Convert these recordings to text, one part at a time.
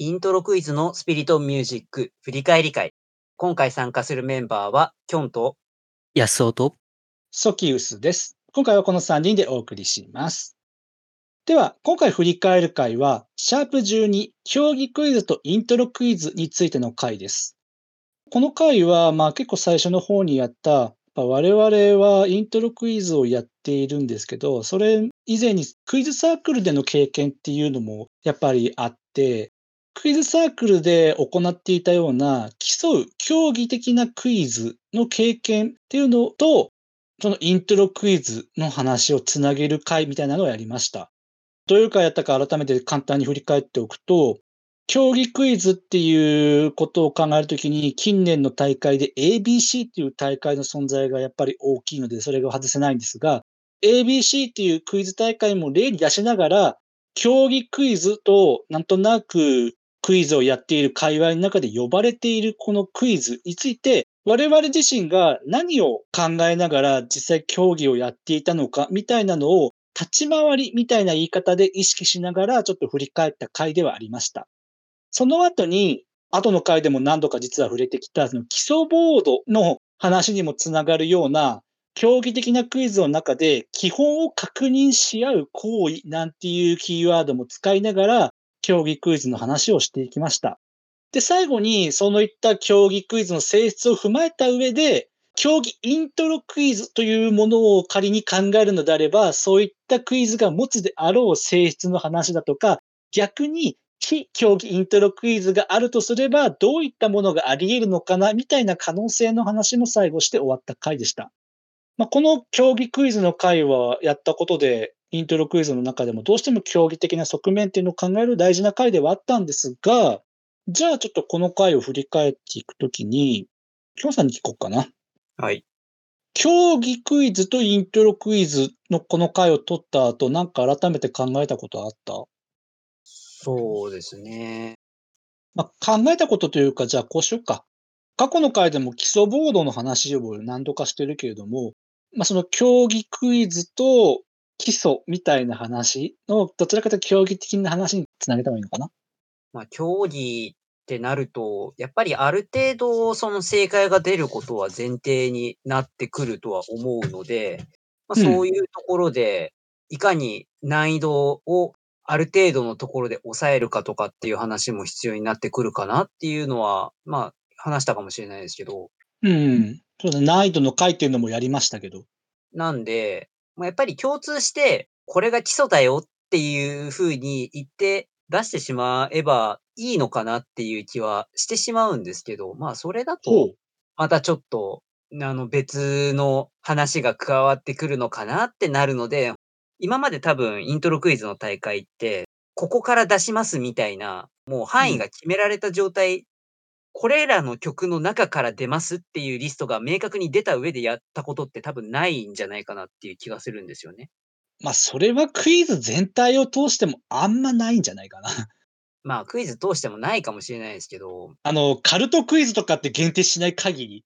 イントロクイズのスピリットミュージック振り返り会。今回参加するメンバーは、キョンと、安尾と、ソキウスです。今回はこの3人でお送りします。では、今回振り返る回は、シャープ12、競技クイズとイントロクイズについての回です。この回は、まあ結構最初の方にやった、我々はイントロクイズをやっているんですけど、それ以前にクイズサークルでの経験っていうのもやっぱりあって、クイズサークルで行っていたような競う競技的なクイズの経験っていうのと、そのイントロクイズの話をつなげる回みたいなのをやりました。どういう回やったか改めて簡単に振り返っておくと、競技クイズっていうことを考えるときに、近年の大会で ABC っていう大会の存在がやっぱり大きいので、それが外せないんですが、ABC っていうクイズ大会も例に出しながら、競技クイズとなんとなくクイズをやっている界隈の中で呼ばれているこのクイズについて、我々自身が何を考えながら実際競技をやっていたのかみたいなのを立ち回りみたいな言い方で意識しながらちょっと振り返った回ではありました。その後に、後の回でも何度か実は触れてきたその基礎ボードの話にもつながるような競技的なクイズの中で基本を確認し合う行為なんていうキーワードも使いながら競技クイズの話をしていきました。で、最後に、そのいった競技クイズの性質を踏まえた上で、競技イントロクイズというものを仮に考えるのであれば、そういったクイズが持つであろう性質の話だとか、逆に非競技イントロクイズがあるとすれば、どういったものがあり得るのかな、みたいな可能性の話も最後して終わった回でした。まあ、この競技クイズの回はやったことで、イントロクイズの中でもどうしても競技的な側面っていうのを考える大事な回ではあったんですが、じゃあちょっとこの回を振り返っていくときに、きょんさんに聞こうかな。はい。競技クイズとイントロクイズのこの回を取った後、なんか改めて考えたことあった？そうですね。まあ、考えたことというか、じゃあこうしようか。過去の回でも基礎ボードの話を何度かしてるけれども、まあ、その競技クイズと基礎みたいな話の、どちらかというと競技的な話につなげた方がいいのかな？まあ、競技ってなると、やっぱりある程度その正解が出ることは前提になってくるとは思うので、まあ、うんそういうところで、いかに難易度をある程度のところで抑えるかとかっていう話も必要になってくるかなっていうのは、まあ、話したかもしれないですけど、うん。そうだ、難易度の回っていうのもやりましたけど。なんで、まあ、やっぱり共通して、これが基礎だよっていうふうに言って出してしまえばいいのかなっていう気はしてしまうんですけど、まあそれだと、う。またちょっと、あの別の話が加わってくるのかなってなるので、今まで多分イントロクイズの大会って、ここから出しますみたいな、もう範囲が決められた状態、これらの曲の中から出ますっていうリストが明確に出た上でやったことって多分ないんじゃないかなっていう気がするんですよね。まあ、それはクイズ全体を通してもあんまないんじゃないかな。まあクイズ通してもないかもしれないですけど、あの、カルトクイズとかって限定しない限り。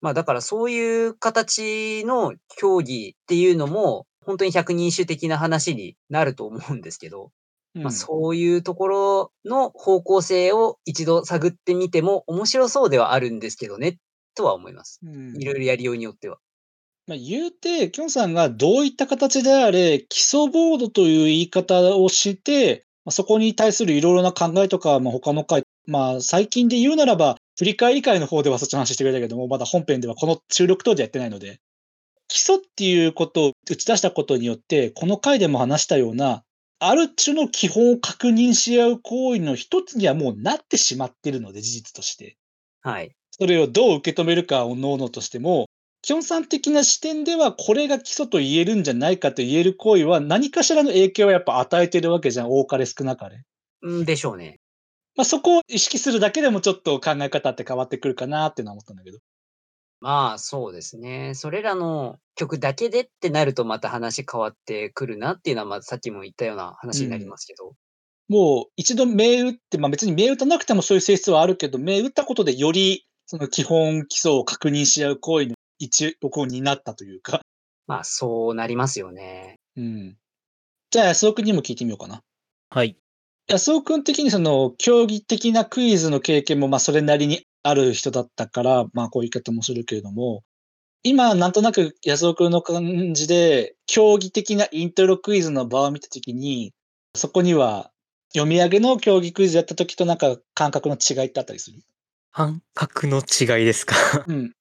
まあだからそういう形の競技っていうのも、本当に百人一首的な話になると思うんですけど、まあ、そういうところの方向性を一度探ってみても面白そうではあるんですけどね、とは思います。うんいろいろやりようによっては。まあ、言うて、きょんさんがどういった形であれ、基礎ボードという言い方をして、まあ、そこに対するいろいろな考えとか、まあ、他の回、まあ、最近で言うならば、振り返り会の方ではそっちの話してくれたけども、まだ本編ではこの収録当時やってないので、基礎っていうことを打ち出したことによって、この回でも話したような、ある種の基本を確認し合う行為の一つにはもうなってしまっているので、事実として。はい。それをどう受け止めるかをののとしても、基本さん的な視点ではこれが基礎と言えるんじゃないかと言える行為は何かしらの影響をやっぱ与えてるわけじゃん、多かれ少なかれ。んでしょうね。まあ、そこを意識するだけでもちょっと考え方って変わってくるかなっていうのは思ったんだけど。まあそうですね。それらの曲だけでってなるとまた話変わってくるなっていうのは、まあさっきも言ったような話になりますけど。もう一度目打って、まあ別に目打たなくてもそういう性質はあるけど、目打ったことでよりその基本基礎を確認し合う行為の一翼になったというか。まあそうなりますよね。うん。じゃあ安尾君にも聞いてみようかな。はい。安尾君的にその、競技的なクイズの経験も、ま、それなりにある人だったから、ま、こういう言い方もするけれども、今なんとなく安尾君の感じで、競技的なイントロクイズの場を見た時に、そこには読み上げの競技クイズやった時となんか感覚の違いってあったりする？感覚の違いですか？うん。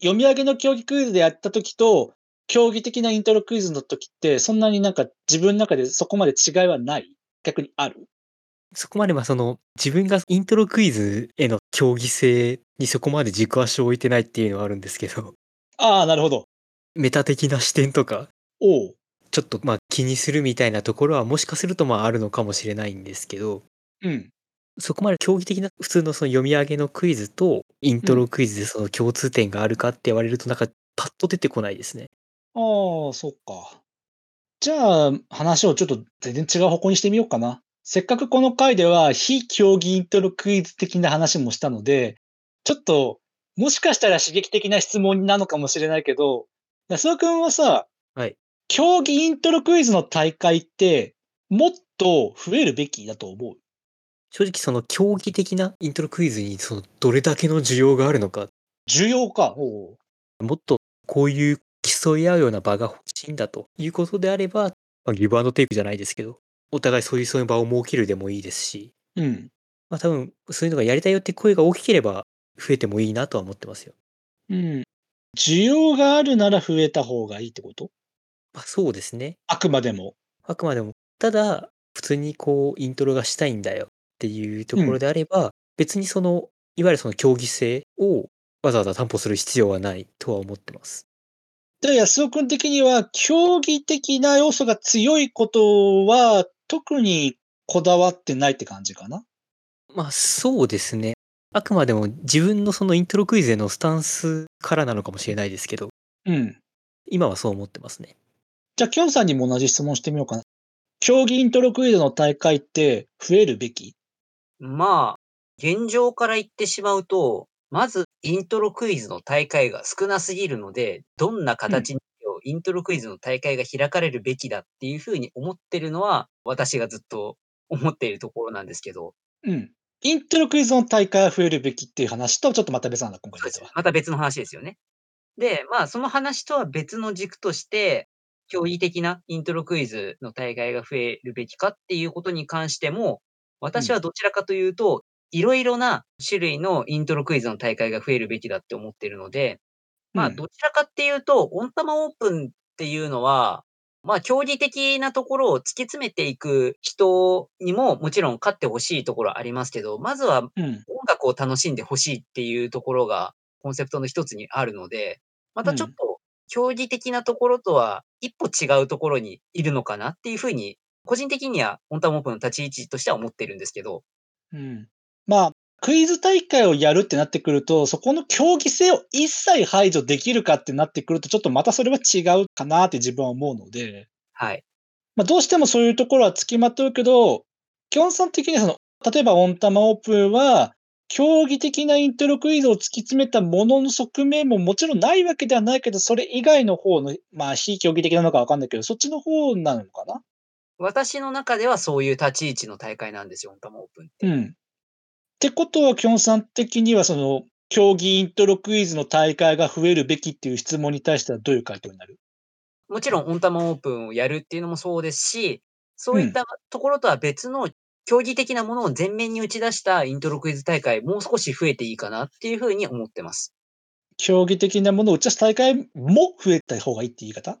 読み上げの競技クイズでやった時と、競技的なイントロクイズの時って、そんなになんか自分の中でそこまで違いはない？逆にある？そこまではその、自分がイントロクイズへの競技性にそこまで軸足を置いてないっていうのはあるんですけど。ああ、なるほど。メタ的な視点とかおお。ちょっと、ま、気にするみたいなところはもしかすると、ま、あるのかもしれないんですけど。うん。そこまで競技的な普通のその読み上げのクイズと、イントロクイズでその共通点があるかって言われるとなんかパッと出てこないですね。ああ、そっか。じゃあ、話をちょっと全然違う方向にしてみようかな。せっかくこの回では非競技イントロクイズ的な話もしたので、ちょっと、もしかしたら刺激的な質問なのかもしれないけど、安田君はさ、はい。競技イントロクイズの大会って、もっと増えるべきだと思う？正直その競技的なイントロクイズにそのどれだけの需要があるのか。需要か？もっとこういう競い合うような場が欲しいんだということであれば、ま、ギブアンドテイクじゃないですけど、お互いそういうそういう場を設けるでもいいですし。うん。ま、多分そういうのがやりたいよって声が大きければ、増えてもいいなとは思ってますよ。うん。需要があるなら増えた方がいいってこと？ま、そうですね。あくまでも。あくまでも。ただ、普通にこうイントロがしたいんだよっていうところであれば、うん、別にその、いわゆるその競技性をわざわざ担保する必要はないとは思ってます。で、安尾君的には、競技的な要素が強いことは、特にこだわってないって感じかな？ま、そうですね。あくまでも自分のそのイントロクイズへのスタンスからなのかもしれないですけど。うん。今はそう思ってますね。じゃ、きょんさんにも同じ質問してみようかな。競技イントロクイズの大会って増えるべき？まあ、現状から言ってしまうと、まずイントロクイズの大会が少なすぎるので、どんな形にイントロクイズの大会が開かれるべきだっていう風に思ってるのは、私がずっと 思っているところなんですけど。うん。イントロクイズの大会が増えるべきっていう話とちょっとまた別なんだ、今回実は。また別の話ですよね。で、まあ、その話とは別の軸として、競技的なイントロクイズの大会が増えるべきかっていうことに関しても、私はどちらかというと、いろいろな種類のイントロクイズの大会が増えるべきだって思ってるので、まあ、どちらかっていうと、オンタマオープンっていうのは、まあ、競技的なところを突き詰めていく人にも、もちろん勝って欲しいところありますけど、まずは音楽を楽しんで欲しいっていうところが、コンセプトの一つにあるので、またちょっと競技的なところとは一歩違うところにいるのかなっていう風に、個人的にはオンタマオープンの立ち位置としては思ってるんですけど。うん。まあ、クイズ大会をやるってなってくると、そこの競技性を一切排除できるかってなってくると、ちょっとまたそれは違うかなって自分は思うので。はい。ま、どうしてもそういうところは付きまとうけど、きょんさん的にはその、例えばオンタマオープンは、競技的なイントロクイズを突き詰めたものの側面ももちろんないわけではないけど、それ以外の方の、まあ、非競技的なのかわかんないけど、そっちの方なのかな？私の中ではそういう立ち位置の大会なんですよ、オンタマオープンって。うん。ってことは、きょんさん的には、その、競技イントロクイズの大会が増えるべきっていう質問に対してはどういう回答になる？もちろんオンタマオープンをやるっていうのもそうですし、そういったところとは別の競技的なものを前面に打ち出したイントロクイズ大会、もう少し増えていいかなっていう風に思ってます。競技的なものを打ち出す大会も増えた方がいいって言い方？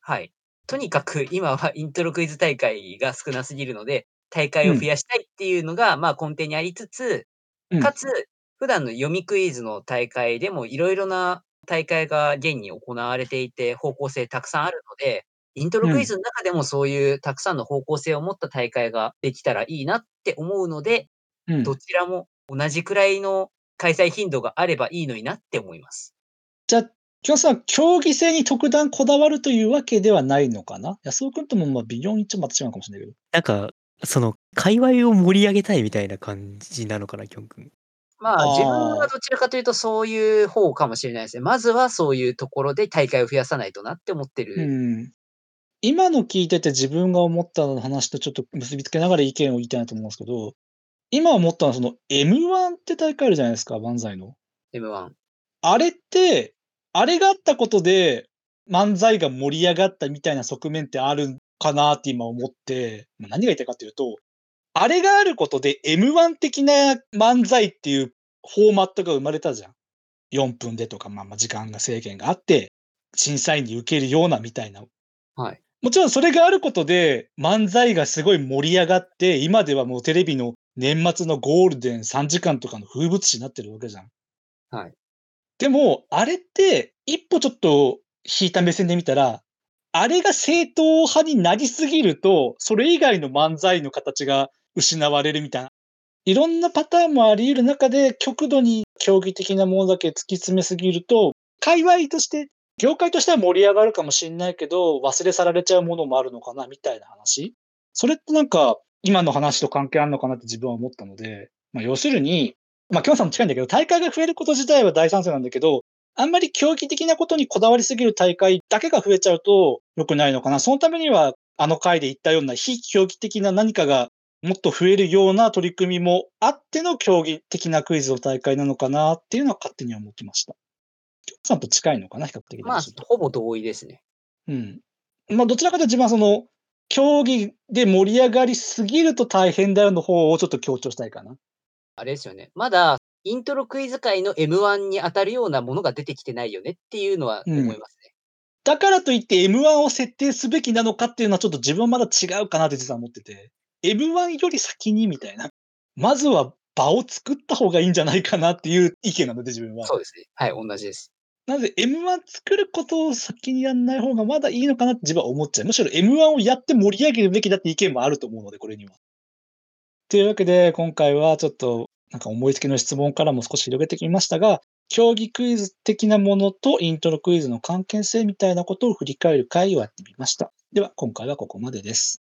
はい。とにかく今はイントロクイズ大会が少なすぎるので、大会を増やしたいっていうのが、まあ、根底にありつつ、うん。かつ、普段の読みクイズの大会でもいろいろな大会が現に行われていて、方向性たくさんあるので、イントロクイうん。ズの中でもそういうたくさんの方向性を持った大会ができたらいいなって思うので、どうん。ちらも同じくらいの開催頻度があればいいのになって思います。じゃ、きょんさん、競技性に特段こだわるというわけではないのかな？安尾君とも、ま、微妙にちょっとまた違うかもしれないけど。なんか、その、界隈を盛り上げたいみたいな感じなのかな、きょん君。まあ、自分。はどちらかというとそういう方かもしれないですね。まずはそういうところで大会を増やさないとなって思ってうるん。今の聞いてて自分が思った話とちょっと結びつけながら意見を言いたいなと思うんですけど、今思ったのはその M1 って大会あるじゃないですか、漫才の。M1。あれって、あれがあったことで漫才が盛り上がったみたいな側面ってあるかなって今思って、まあ何が言いたいかっていうと、あれがあることで M1 的な漫才っていうフォーマットが生まれたじゃん。4分でとか、まあまあ時間が制限があって、審査員に受けるようなみたいな。はい。もちろんそれがあることで漫才がすごい盛り上がって、今ではもうテレビの年末のゴールデン3時間とかの風物詩になってるわけじゃん。はい。でも、あれって、一歩ちょっと引いた目線で見たら、あれが正統派になりすぎると、それ以外の漫才の形が失われるみたいな。いろんなパターンもあり得る中で、極度に競技的なものだけ突き詰めすぎると、界隈として、業界としては盛り上がるかもしれないけど、忘れ去られちゃうものもあるのかな、みたいな話。それってなんか、今の話と関係あるのかなって自分は思ったので、まあ、要するに、まあ、京さんも近いんだけど、大会が増えること自体は大賛成なんだけど、あんまり競技的なことにこだわりすぎる大会だけが増えちゃうと良くないのかな。そのためには、あの回で言ったような非競技的な何かがもっと増えるような取り組みもあっての競技的なクイズの大会なのかなっていうのは勝手に思ってました。京さんと近いのかな、比較的に。まあ、ほぼ同意ですね。うん。まあ、どちらかというと自分はその、競技で盛り上がりすぎると大変だよの方をちょっと強調したいかな。あれですよね。まだ、イントロクイズ界の M1 に当たるようなものが出てきてないよねっていうのは思いますね。だからといって M1 を設定すべきなのかっていうのはちょっと自分はまだ違うかなって実は思ってて。M1 より先にみたいな。まずは場を作った方がいいんじゃないかなっていう意見なので自分は。そうですね。はい、同じです。なので M1 作ることを先にやんない方がまだいいのかなって自分は思っちゃう。むしろ M1 をやって盛り上げるべきだって意見もあると思うので、これには。というわけで、今回はちょっとなんか思いつきの質問からも少し広げてきましたが、競技クイズ的なものとイントロクイズの関係性みたいなことを振り返る回をやってみました。では、今回はここまでです。